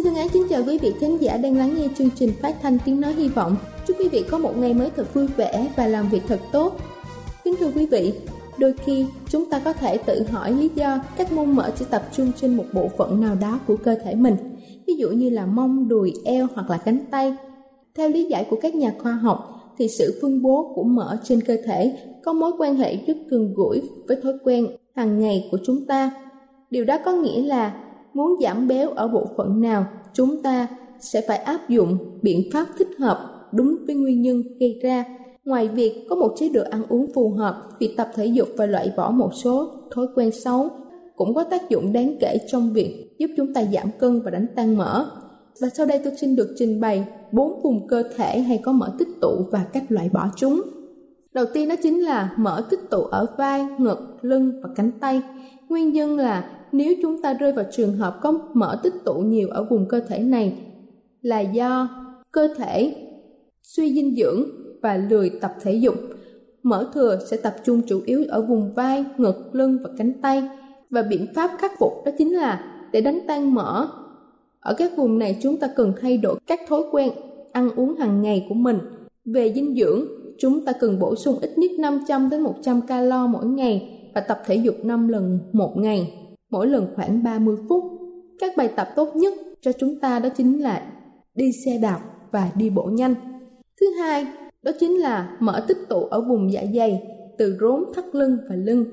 Xin thân ái kính chào quý vị khán giả đang lắng nghe chương trình phát thanh tiếng nói hy vọng. Chúc quý vị có một ngày mới thật vui vẻ và làm việc thật tốt. Kính thưa quý vị, đôi khi chúng ta có thể tự hỏi lý do các môn mở chỉ tập trung trên một bộ phận nào đó của cơ thể mình, ví dụ như là mông, đùi, eo hoặc là cánh tay. Theo lý giải của các nhà khoa học thì sự phân bố của mỡ trên cơ thể có mối quan hệ rất gần gũi với thói quen hàng ngày của chúng ta. Điều đó có nghĩa là muốn giảm béo ở bộ phận nào, chúng ta sẽ phải áp dụng biện pháp thích hợp đúng với nguyên nhân gây ra. Ngoài việc có một chế độ ăn uống phù hợp, việc tập thể dục và loại bỏ một số thói quen xấu cũng có tác dụng đáng kể trong việc giúp chúng ta giảm cân và đánh tan mỡ. Và sau đây tôi xin được trình bày bốn vùng cơ thể hay có mỡ tích tụ và cách loại bỏ chúng. Đầu tiên đó chính là mỡ tích tụ ở vai, ngực, lưng và cánh tay. Nguyên nhân là nếu chúng ta rơi vào trường hợp có mỡ tích tụ nhiều ở vùng cơ thể này là do cơ thể suy dinh dưỡng và lười tập thể dục. Mỡ thừa sẽ tập trung chủ yếu ở vùng vai, ngực, lưng và cánh tay. Và biện pháp khắc phục đó chính là để đánh tan mỡ. Ở các vùng này chúng ta cần thay đổi các thói quen ăn uống hàng ngày của mình. Về dinh dưỡng, chúng ta cần bổ sung ít nhất 500 đến 100 calo mỗi ngày và tập thể dục 5 lần một ngày, mỗi lần khoảng 30 phút. Các bài tập tốt nhất cho chúng ta đó chính là đi xe đạp và đi bộ nhanh. Thứ hai, đó chính là mỡ tích tụ ở vùng dạ dày, từ rốn thắt lưng và lưng.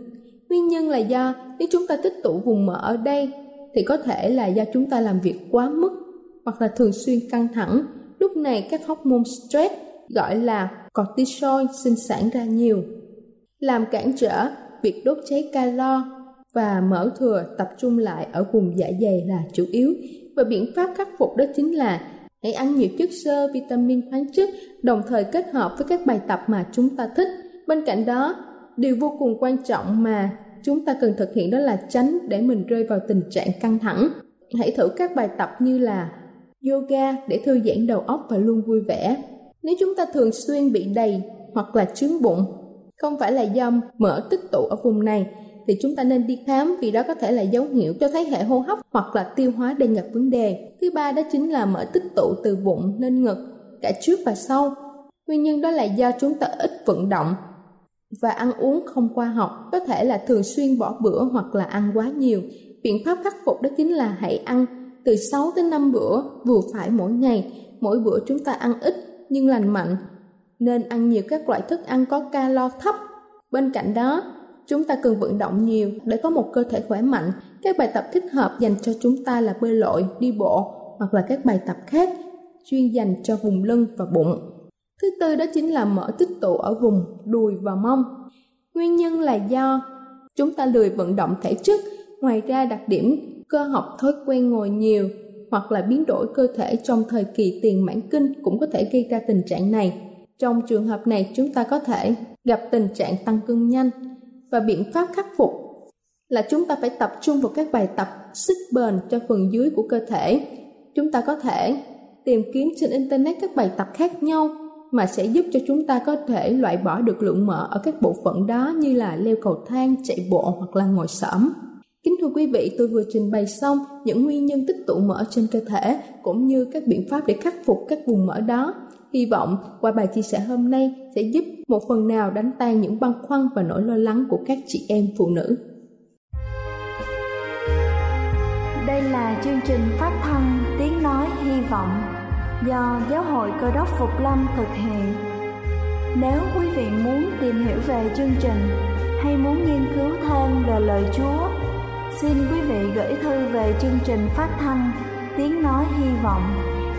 Nguyên nhân là do nếu chúng ta tích tụ vùng mỡ ở đây thì có thể là do chúng ta làm việc quá mức hoặc là thường xuyên căng thẳng. Lúc này các hormone stress gọi là cortisol sinh sản ra nhiều, làm cản trở việc đốt cháy calo và mỡ thừa tập trung lại ở vùng dạ dày là chủ yếu. Và biện pháp khắc phục đó chính là hãy ăn nhiều chất xơ, vitamin, khoáng chất, đồng thời kết hợp với các bài tập mà chúng ta thích. Bên cạnh đó, điều vô cùng quan trọng mà chúng ta cần thực hiện đó là tránh để mình rơi vào tình trạng căng thẳng. Hãy thử các bài tập như là yoga để thư giãn đầu óc và luôn vui vẻ. Nếu chúng ta thường xuyên bị đầy hoặc là trướng bụng, không phải là do mỡ tích tụ ở vùng này, thì chúng ta nên đi khám vì đó có thể là dấu hiệu cho thấy hệ hô hấp hoặc là tiêu hóa đang gặp vấn đề. Thứ ba đó chính là mỡ tích tụ từ bụng lên ngực, cả trước và sau. Nguyên nhân đó là do chúng ta ít vận động và ăn uống không khoa học, có thể là thường xuyên bỏ bữa hoặc là ăn quá nhiều. Biện pháp khắc phục đó chính là hãy ăn từ 6 đến 5 bữa vừa phải mỗi ngày. Mỗi bữa chúng ta ăn ít nhưng lành mạnh, nên ăn nhiều các loại thức ăn có calo thấp. Bên cạnh đó, chúng ta cần vận động nhiều để có một cơ thể khỏe mạnh. Các bài tập thích hợp dành cho chúng ta là bơi lội, đi bộ hoặc là các bài tập khác chuyên dành cho vùng lưng và bụng. Thứ tư đó chính là mỡ tích tụ ở vùng đùi và mông. Nguyên nhân là do chúng ta lười vận động thể chất, ngoài ra đặc điểm cơ học thói quen ngồi nhiều hoặc là biến đổi cơ thể trong thời kỳ tiền mãn kinh cũng có thể gây ra tình trạng này. Trong trường hợp này chúng ta có thể gặp tình trạng tăng cân nhanh và biện pháp khắc phục là chúng ta phải tập trung vào các bài tập sức bền cho phần dưới của cơ thể. Chúng ta có thể tìm kiếm trên internet các bài tập khác nhau mà sẽ giúp cho chúng ta có thể loại bỏ được lượng mỡ ở các bộ phận đó như là leo cầu thang, chạy bộ hoặc là ngồi xổm. Kính thưa quý vị, tôi vừa trình bày xong những nguyên nhân tích tụ mỡ trên cơ thể cũng như các biện pháp để khắc phục các vùng mỡ đó. Hy vọng qua bài chia sẻ hôm nay sẽ giúp một phần nào đánh tan những băn khoăn và nỗi lo lắng của các chị em phụ nữ. Đây là chương trình phát thanh Tiếng Nói Hy Vọng do Giáo hội Cơ đốc Phục Lâm thực hiện. Nếu quý vị muốn tìm hiểu về chương trình hay muốn nghiên cứu thêm về lời Chúa, xin quý vị gửi thư về chương trình phát thanh Tiếng Nói Hy Vọng,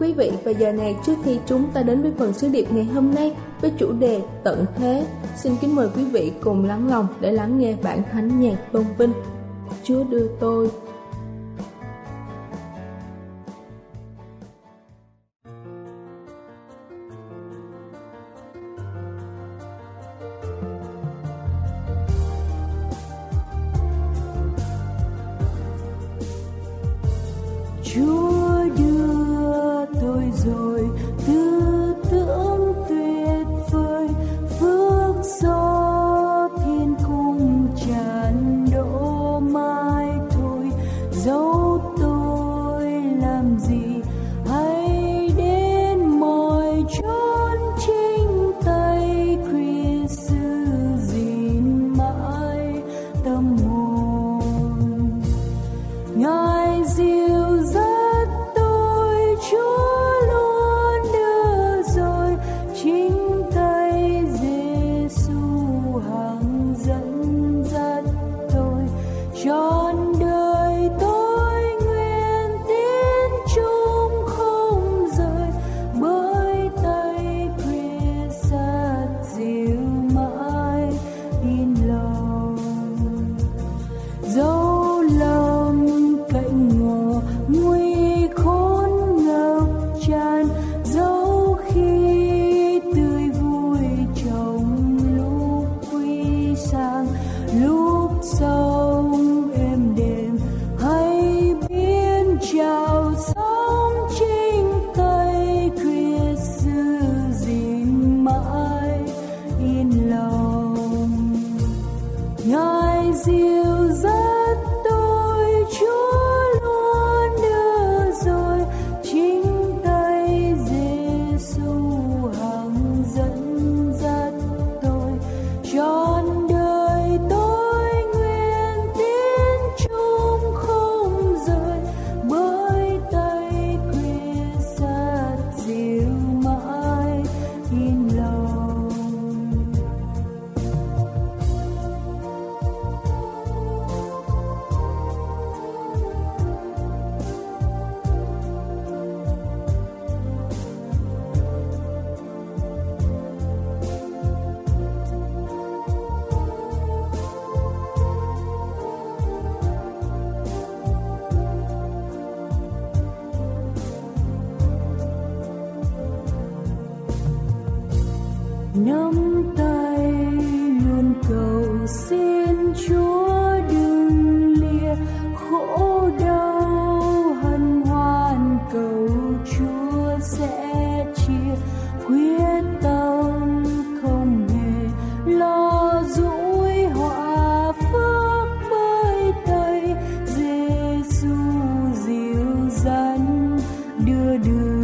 Quý vị, và giờ này trước khi chúng ta đến với phần sứ điệp ngày hôm nay với chủ đề tận thế, xin kính mời quý vị cùng lắng lòng để lắng nghe bản thánh nhạc tôn vinh. Chúa đưa tôi đưa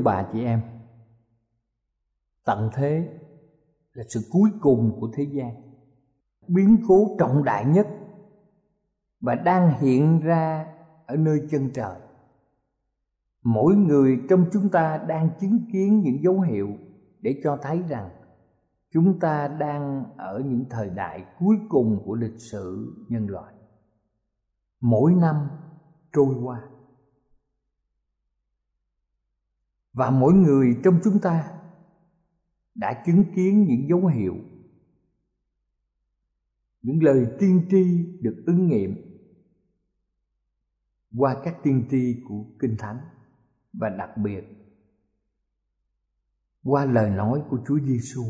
ông bà chị em. Tận thế là sự cuối cùng của thế gian. Biến cố trọng đại nhất Và đang hiện ra ở nơi chân trời. Mỗi người trong chúng ta đang chứng kiến những dấu hiệu Để cho thấy rằng Chúng ta đang ở những thời đại cuối cùng của lịch sử nhân loại. Mỗi năm trôi qua. Và mỗi người trong chúng ta đã chứng kiến những dấu hiệu những lời tiên tri được ứng nghiệm qua các tiên tri của kinh thánh và đặc biệt qua lời nói của Chúa Giêsu.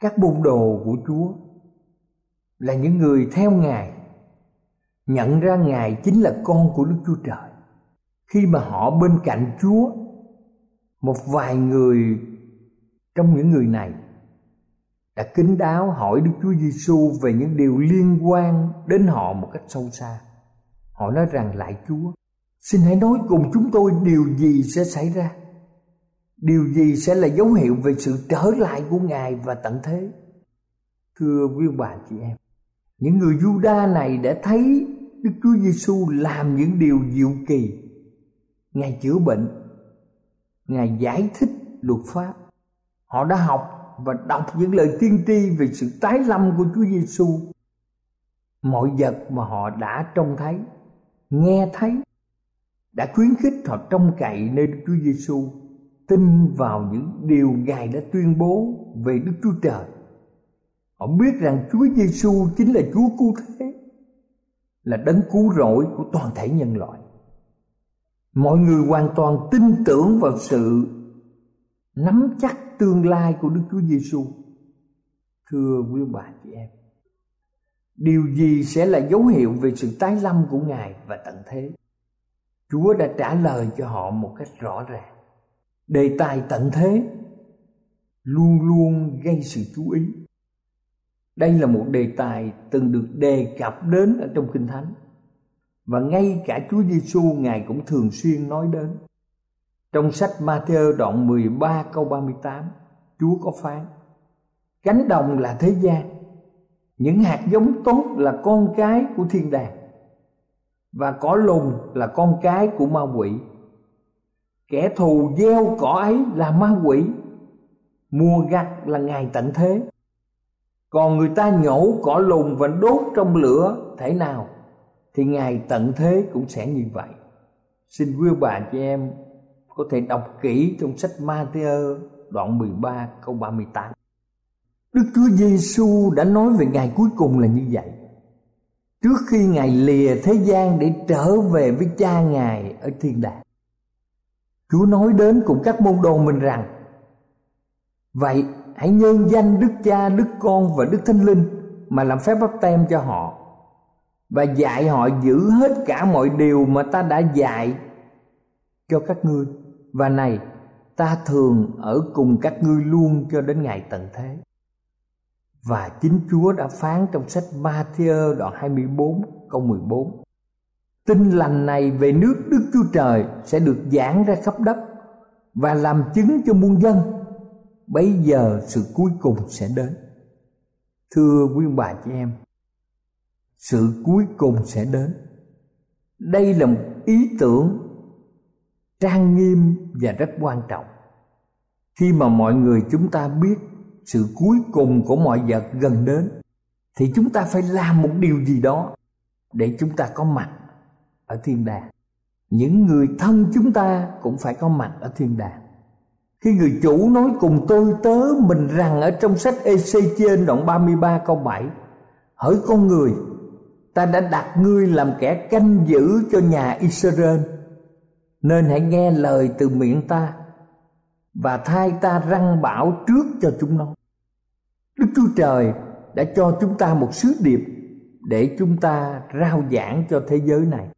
Các môn đồ của Chúa là những người theo Ngài, nhận ra Ngài chính là con của Đức Chúa Trời khi mà họ bên cạnh Chúa một vài người trong những người này đã kính đáo hỏi Đức Chúa Giêsu về những điều liên quan đến họ một cách sâu xa. Họ nói rằng lại Chúa, xin hãy nói cùng chúng tôi điều gì sẽ xảy ra. Điều gì sẽ là dấu hiệu về sự trở lại của Ngài và tận thế? Thưa quý bà chị em, những người Juda này đã thấy Đức Chúa Giêsu làm những điều diệu kỳ ngài chữa bệnh. Ngài giải thích luật pháp. Họ đã học và đọc những lời tiên tri về sự tái lâm của Chúa Giêsu. Mọi vật mà họ đã trông thấy nghe thấy đã khuyến khích họ trông cậy nơi Đức Chúa Giêsu tin vào những điều Ngài đã tuyên bố về Đức Chúa Trời. Họ biết rằng Chúa Giêsu chính là Chúa cứu thế, là đấng cứu rỗi của toàn thể nhân loại mọi người hoàn toàn tin tưởng vào sự nắm chắc tương lai của Đức Chúa Giêsu. Thưa quý bà chị em, điều gì sẽ là dấu hiệu về sự tái lâm của Ngài và tận thế? Chúa đã trả lời cho họ một cách rõ ràng. Đề tài tận thế luôn luôn gây sự chú ý. Đây là một đề tài từng được đề cập đến ở trong Kinh Thánh và ngay cả Chúa Giêsu ngài cũng thường xuyên nói đến. Trong sách Matthew đoạn 13 câu 38, Chúa có phán: Cánh đồng là thế gian, những hạt giống tốt là con cái của thiên đàng và cỏ lùn là con cái của ma quỷ. Kẻ thù gieo cỏ ấy là ma quỷ, mùa gặt là ngày tận thế. Còn người ta nhổ cỏ lùn và đốt trong lửa thể nào thì ngày tận thế cũng sẽ như vậy. Xin quý bà chị em có thể đọc kỹ trong sách Matthew đoạn 13 câu 38 Đức Chúa Giêsu đã nói về ngày cuối cùng là như vậy. Trước khi Ngài lìa thế gian để trở về với cha Ngài ở thiên đàng Chúa nói đến cùng các môn đồ mình rằng Vậy hãy nhân danh Đức Cha, Đức Con và Đức Thánh Linh Mà làm phép bắp tem cho họ và dạy họ giữ hết cả mọi điều mà ta đã dạy cho các ngươi và này, ta thường ở cùng các ngươi luôn cho đến ngày tận thế và chính Chúa đã phán trong sách Matthew đoạn 24 câu 14 Tin lành này về nước Đức Chúa Trời sẽ được giảng ra khắp đất và làm chứng cho muôn dân. Bây giờ sự cuối cùng sẽ đến. thưa quý bà chị em sự cuối cùng sẽ đến. Đây là một ý tưởng trang nghiêm và rất quan trọng. Khi mà mọi người chúng ta biết sự cuối cùng của mọi vật gần đến, thì chúng ta phải làm một điều gì đó để chúng ta có mặt ở thiên đàng. Những người thân chúng ta cũng phải có mặt ở thiên đàng. Khi người chủ nói cùng tôi tớ mình rằng ở trong sách EC trên đoạn 33 câu 7 Hỡi con người ta đã đặt ngươi làm kẻ canh giữ cho nhà Israel. Nên hãy nghe lời từ miệng ta Và thay ta răng bảo trước cho chúng nó. Đức Chúa Trời đã cho chúng ta một sứ điệp Để chúng ta rao giảng cho thế giới này.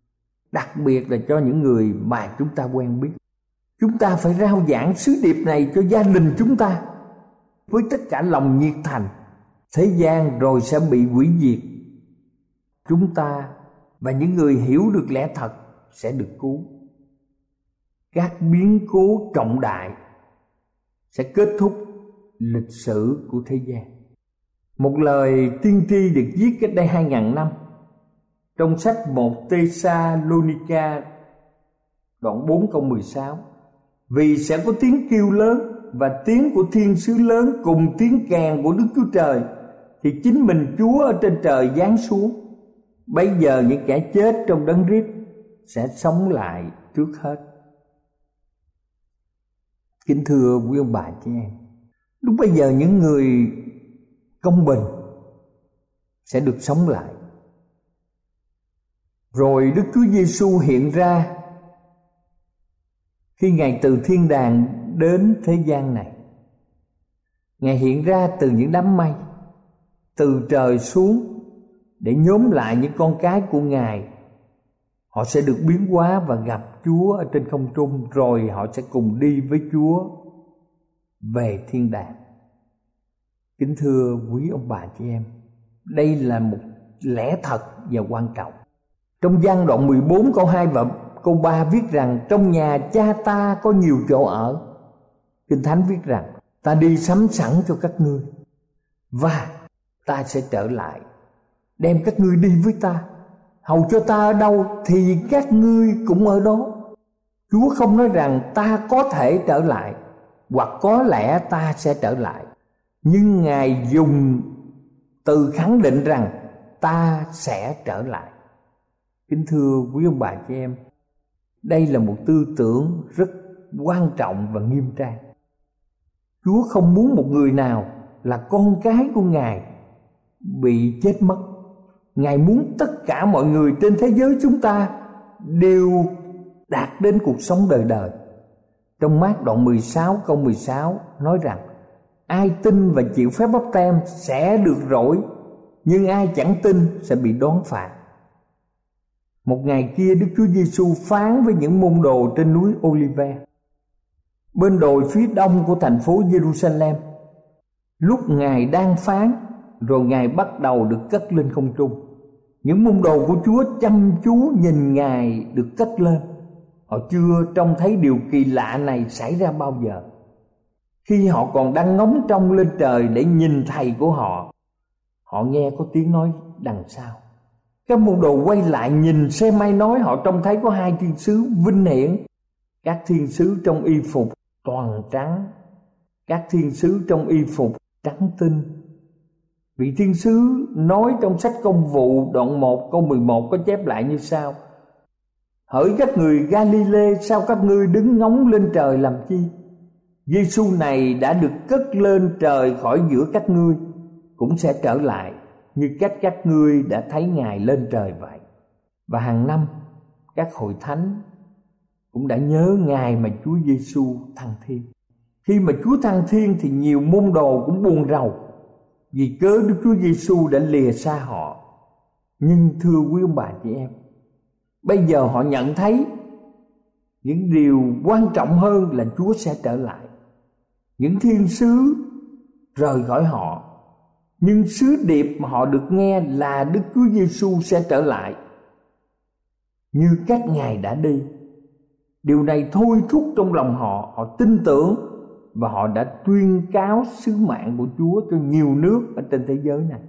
Đặc biệt là cho những người mà chúng ta quen biết. Chúng ta phải rao giảng sứ điệp này cho gia đình chúng ta. Với tất cả lòng nhiệt thành, thế gian rồi sẽ bị hủy diệt chúng ta và những người hiểu được lẽ thật sẽ được cứu. Các biến cố trọng đại sẽ kết thúc lịch sử của thế gian. Một lời tiên tri được viết cách đây hai ngàn năm trong sách một Thessalonica đoạn 4 câu 16 vì sẽ có tiếng kêu lớn và tiếng của thiên sứ lớn cùng tiếng kèn của Đức Chúa Trời, thì chính mình Chúa ở trên trời giáng xuống. Bây giờ những kẻ chết trong đấng rít sẽ sống lại trước hết. Kính thưa quý ông bà chị em, lúc bây giờ những người công bình sẽ được sống lại. Rồi Đức Chúa Giêsu hiện ra khi ngài từ thiên đàng đến thế gian này ngài hiện ra từ những đám mây từ trời xuống để nhóm lại những con cái của ngài. Họ sẽ được biến hóa và gặp chúa ở trên không trung, rồi họ sẽ cùng đi với chúa về thiên đàng. Kính thưa quý ông bà chị em, đây là một lẽ thật và quan trọng. Trong gian đoạn 14 câu 2 và câu 3 viết rằng, trong nhà cha ta có nhiều chỗ ở. Kinh Thánh viết rằng, ta đi sắm sẵn cho các ngươi Và ta sẽ trở lại. Đem các ngươi đi với ta. Hầu cho ta ở đâu thì các ngươi cũng ở đó. Chúa không nói rằng ta có thể trở lại, Hoặc có lẽ ta sẽ trở lại. Nhưng Ngài dùng từ khẳng định rằng ta sẽ trở lại. Kính thưa quý ông bà chị em, đây là một tư tưởng rất quan trọng và nghiêm trang. Chúa không muốn một người nào là con cái của ngài bị chết mất ngài muốn tất cả mọi người trên thế giới chúng ta đều đạt đến cuộc sống đời đời trong mát đoạn 16 câu 16 nói rằng ai tin và chịu phép bắp tem sẽ được rỗi nhưng ai chẳng tin sẽ bị đón phạt một ngày kia Đức Chúa Giêsu phán với những môn đồ trên núi Olive bên đồi phía đông của thành phố Jerusalem. Lúc Ngài đang phán, rồi Ngài bắt đầu được cất lên không trung. Những môn đồ của Chúa chăm chú nhìn Ngài được cất lên. Họ chưa trông thấy điều kỳ lạ này xảy ra bao giờ. Khi họ còn đang ngóng trông lên trời để nhìn thầy của họ, họ nghe có tiếng nói đằng sau các môn đồ quay lại nhìn xem may nói họ trông thấy có hai thiên sứ vinh hiển các thiên sứ trong y phục toàn trắng các thiên sứ trong y phục trắng tinh vị thiên sứ nói trong sách công vụ đoạn 1 câu 11 có chép lại như sau. Hỡi các người Galile, sao các ngươi đứng ngóng lên trời làm chi? Giêsu này đã được cất lên trời khỏi giữa các ngươi cũng sẽ trở lại như cách các ngươi đã thấy ngài lên trời vậy. Và hàng năm các hội thánh cũng đã nhớ ngài mà Chúa Giêsu thăng thiên. Khi mà Chúa thăng thiên thì nhiều môn đồ cũng buồn rầu vì cớ Đức Chúa Giêsu đã lìa xa họ nhưng thưa quý ông bà chị em bây giờ họ nhận thấy những điều quan trọng hơn là Chúa sẽ trở lại những thiên sứ rời khỏi họ nhưng sứ điệp mà họ được nghe là Đức Chúa Giêsu sẽ trở lại như các Ngài đã đi. Điều này thôi thúc trong lòng họ, họ tin tưởng và họ đã tuyên cáo sứ mạng của Chúa cho nhiều nước ở trên thế giới này.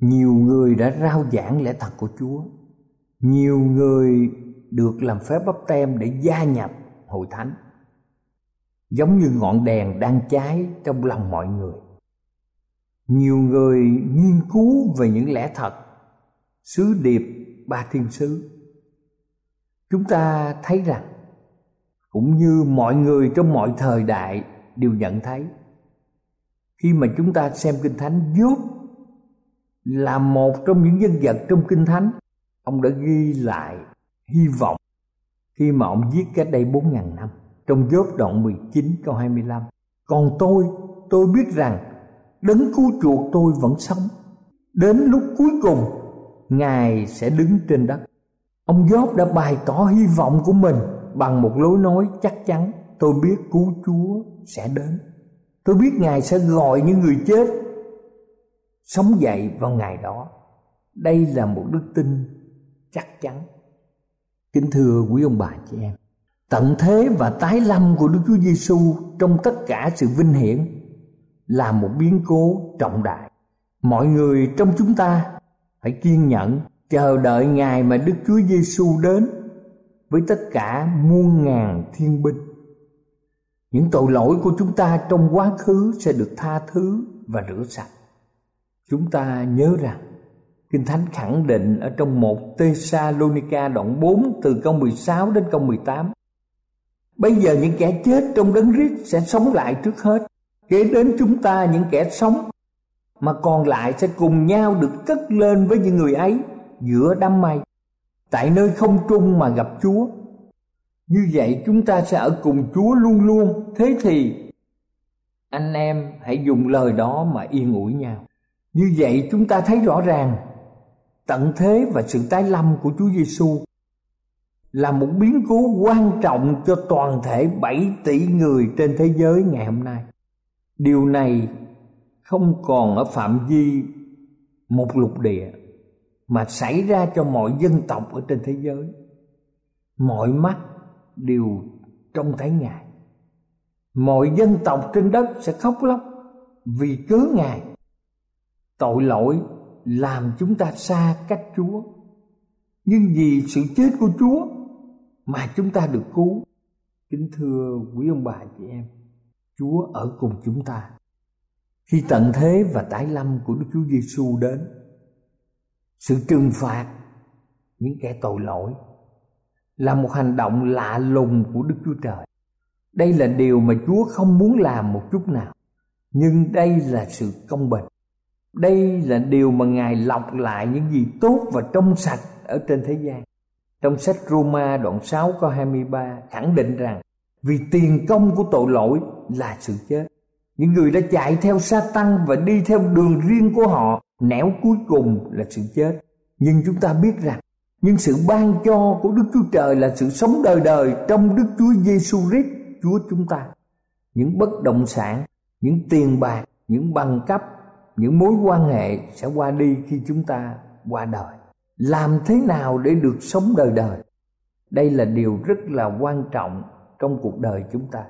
Nhiều người đã rao giảng lẽ thật của Chúa. Nhiều người được làm phép bắp tem để gia nhập hội thánh. Giống như ngọn đèn đang cháy trong lòng mọi người. Nhiều người nghiên cứu về những lẽ thật, sứ điệp ba thiên sứ. Chúng ta thấy rằng cũng như mọi người trong mọi thời đại đều nhận thấy. Khi mà chúng ta xem kinh thánh giúp là một trong những nhân vật trong kinh thánh, ông đã ghi lại hy vọng khi mà ông viết cách đây bốn ngàn năm. Trong Giốt đoạn 19 câu 25 còn tôi tôi biết rằng đấng cứu chuộc tôi vẫn sống. Đến lúc cuối cùng, ngài sẽ đứng trên đất. Ông Giốt đã bày tỏ hy vọng của mình bằng một lối nói chắc chắn tôi biết cứu chúa sẽ đến. Tôi biết ngài sẽ gọi những người chết sống dậy vào ngày đó. Đây là một đức tin chắc chắn. Kính thưa quý ông bà chị em, tận thế và tái lâm của đức chúa giêsu trong tất cả sự vinh hiển là một biến cố trọng đại. Mọi người trong chúng ta phải kiên nhẫn chờ đợi ngày mà đức chúa giêsu đến với tất cả muôn ngàn thiên binh những tội lỗi của chúng ta trong quá khứ sẽ được tha thứ và rửa sạch chúng ta nhớ rằng, Kinh Thánh khẳng định ở trong một Thessalonica đoạn 4 từ câu 16 đến câu 18. Bây giờ những kẻ chết trong đấng rít sẽ sống lại trước hết. Kế đến chúng ta những kẻ sống, mà còn lại sẽ cùng nhau được cất lên với những người ấy giữa đám mây tại nơi không trung mà gặp Chúa. Như vậy chúng ta sẽ ở cùng Chúa luôn luôn. Thế thì, anh em hãy dùng lời đó mà yên ủi nhau. Như vậy chúng ta thấy rõ ràng, tận thế và sự tái lâm của Chúa Giêsu là một biến cố quan trọng cho toàn thể 7 tỷ người trên thế giới ngày hôm nay. Điều này không còn ở phạm vi một lục địa mà xảy ra cho mọi dân tộc ở trên thế giới mọi mắt đều trông thấy ngài. Mọi dân tộc trên đất sẽ khóc lóc vì cớ ngài. Tội lỗi làm chúng ta xa cách chúa. Nhưng vì sự chết của chúa mà chúng ta được cứu. Kính thưa quý ông bà chị em, chúa ở cùng chúng ta. Khi tận thế và tái lâm của đức chúa giêsu đến, sự trừng phạt những kẻ tội lỗi là một hành động lạ lùng của Đức Chúa Trời. Đây là điều mà Chúa không muốn làm một chút nào. Nhưng đây là sự công bình. Đây là điều mà Ngài lọc lại những gì tốt và trong sạch ở trên thế gian. Trong sách Roma đoạn 6 câu 23 khẳng định rằng, vì tiền công của tội lỗi là sự chết. Những người đã chạy theo sa tăng và đi theo đường riêng của họ, nẻo cuối cùng là sự chết nhưng chúng ta biết rằng nhưng sự ban cho của Đức Chúa Trời là sự sống đời đời trong Đức Chúa Giêsu Christ Chúa chúng ta. Những bất động sản, những tiền bạc, những bằng cấp, những mối quan hệ sẽ qua đi khi chúng ta qua đời. Làm thế nào để được sống đời đời? Đây là điều rất là quan trọng trong cuộc đời chúng ta.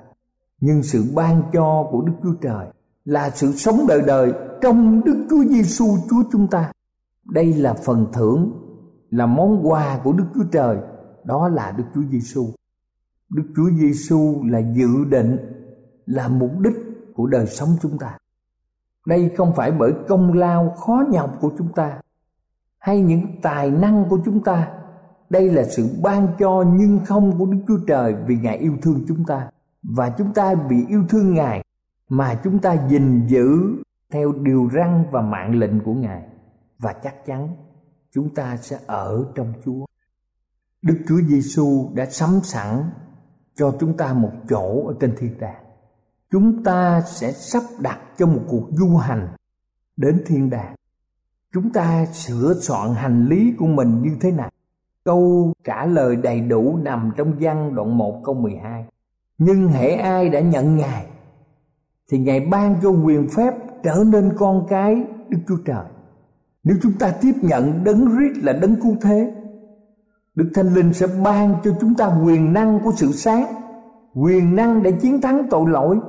Nhưng sự ban cho của Đức Chúa Trời là sự sống đời đời trong Đức Chúa Giêsu Chúa chúng ta. Đây là phần thưởng, là món quà của Đức Chúa Trời, đó là Đức Chúa Giêsu. Đức Chúa Giêsu là dự định, là mục đích của đời sống chúng ta. Đây không phải bởi công lao khó nhọc của chúng ta hay những tài năng của chúng ta. Đây là sự ban cho nhưng không của Đức Chúa Trời vì Ngài yêu thương chúng ta và chúng ta bị yêu thương Ngài mà chúng ta gìn giữ theo điều răn và mạng lệnh của Ngài và chắc chắn chúng ta sẽ ở trong Chúa. Đức Chúa Giêsu đã sắm sẵn cho chúng ta một chỗ ở trên thiên đàng. Chúng ta sẽ sắp đặt cho một cuộc du hành đến thiên đàng. Chúng ta sửa soạn hành lý của mình như thế nào? Câu trả lời đầy đủ nằm trong văn đoạn 1 câu 12. Nhưng hễ ai đã nhận Ngài, thì Ngài ban cho quyền phép trở nên con cái Đức Chúa Trời. Nếu chúng ta tiếp nhận đấng Christ là đấng cứu thế, Đức Thánh Linh sẽ ban cho chúng ta quyền năng của sự sáng, quyền năng để chiến thắng tội lỗi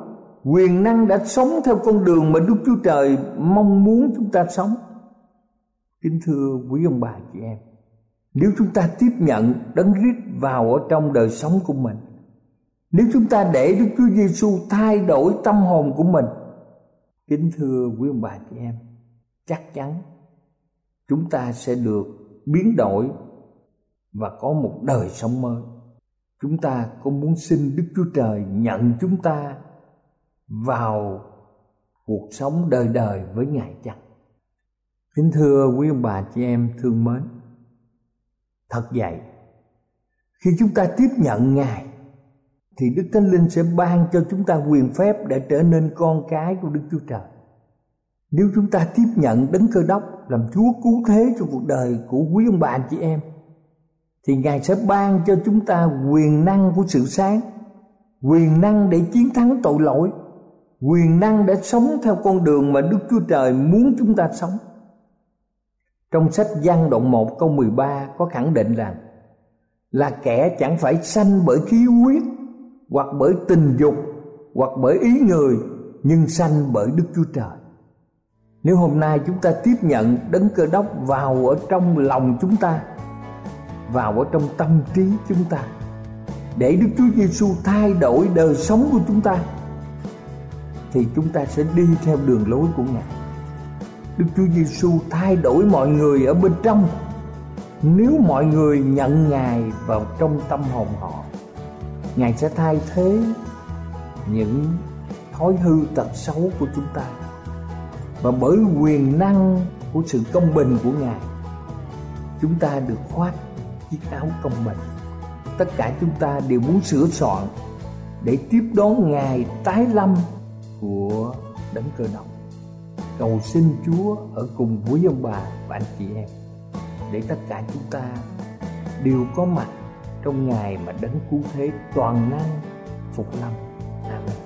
quyền năng đã sống theo con đường mà Đức Chúa Trời mong muốn chúng ta sống. Kính thưa quý ông bà chị em, nếu chúng ta tiếp nhận đấng Christ vào ở trong đời sống của mình, nếu chúng ta để Đức Chúa Giêsu thay đổi tâm hồn của mình, kính thưa quý ông bà chị em, chắc chắn chúng ta sẽ được biến đổi và có một đời sống mới. Chúng ta có muốn xin Đức Chúa Trời nhận chúng ta vào cuộc sống đời đời với Ngài chăng? Kính thưa quý ông bà chị em thương mến, thật vậy, khi chúng ta tiếp nhận Ngài thì Đức Thánh Linh sẽ ban cho chúng ta quyền phép để trở nên con cái của Đức Chúa Trời. Nếu chúng ta tiếp nhận đấng cơ đốc làm Chúa cứu thế cho cuộc đời của quý ông bà anh chị em thì Ngài sẽ ban cho chúng ta quyền năng của sự sáng, quyền năng để chiến thắng tội lỗi, quyền năng để sống theo con đường mà Đức Chúa Trời muốn chúng ta sống. Trong sách Giăng đoạn 1 câu 13 có khẳng định rằng là kẻ chẳng phải sanh bởi khí huyết hoặc bởi tình dục hoặc bởi ý người nhưng sanh bởi Đức Chúa Trời. Nếu hôm nay chúng ta tiếp nhận đấng cơ đốc vào ở trong lòng chúng ta, vào ở trong tâm trí chúng ta để Đức Chúa Giêsu thay đổi đời sống của chúng ta thì chúng ta sẽ đi theo đường lối của Ngài. Đức Chúa Giêsu thay đổi mọi người ở bên trong. Nếu mọi người nhận Ngài vào trong tâm hồn họ, Ngài sẽ thay thế những thói hư tật xấu của chúng ta và bởi quyền năng của sự công bình của Ngài, chúng ta được khoác chiếc áo công bình. Tất cả chúng ta đều muốn sửa soạn để tiếp đón Ngài tái lâm của đấng cơ động cầu xin Chúa ở cùng với ông bà và anh chị em, để tất cả chúng ta đều có mặt trong ngày mà đấng cứu thế toàn năng phục lâm. Amen.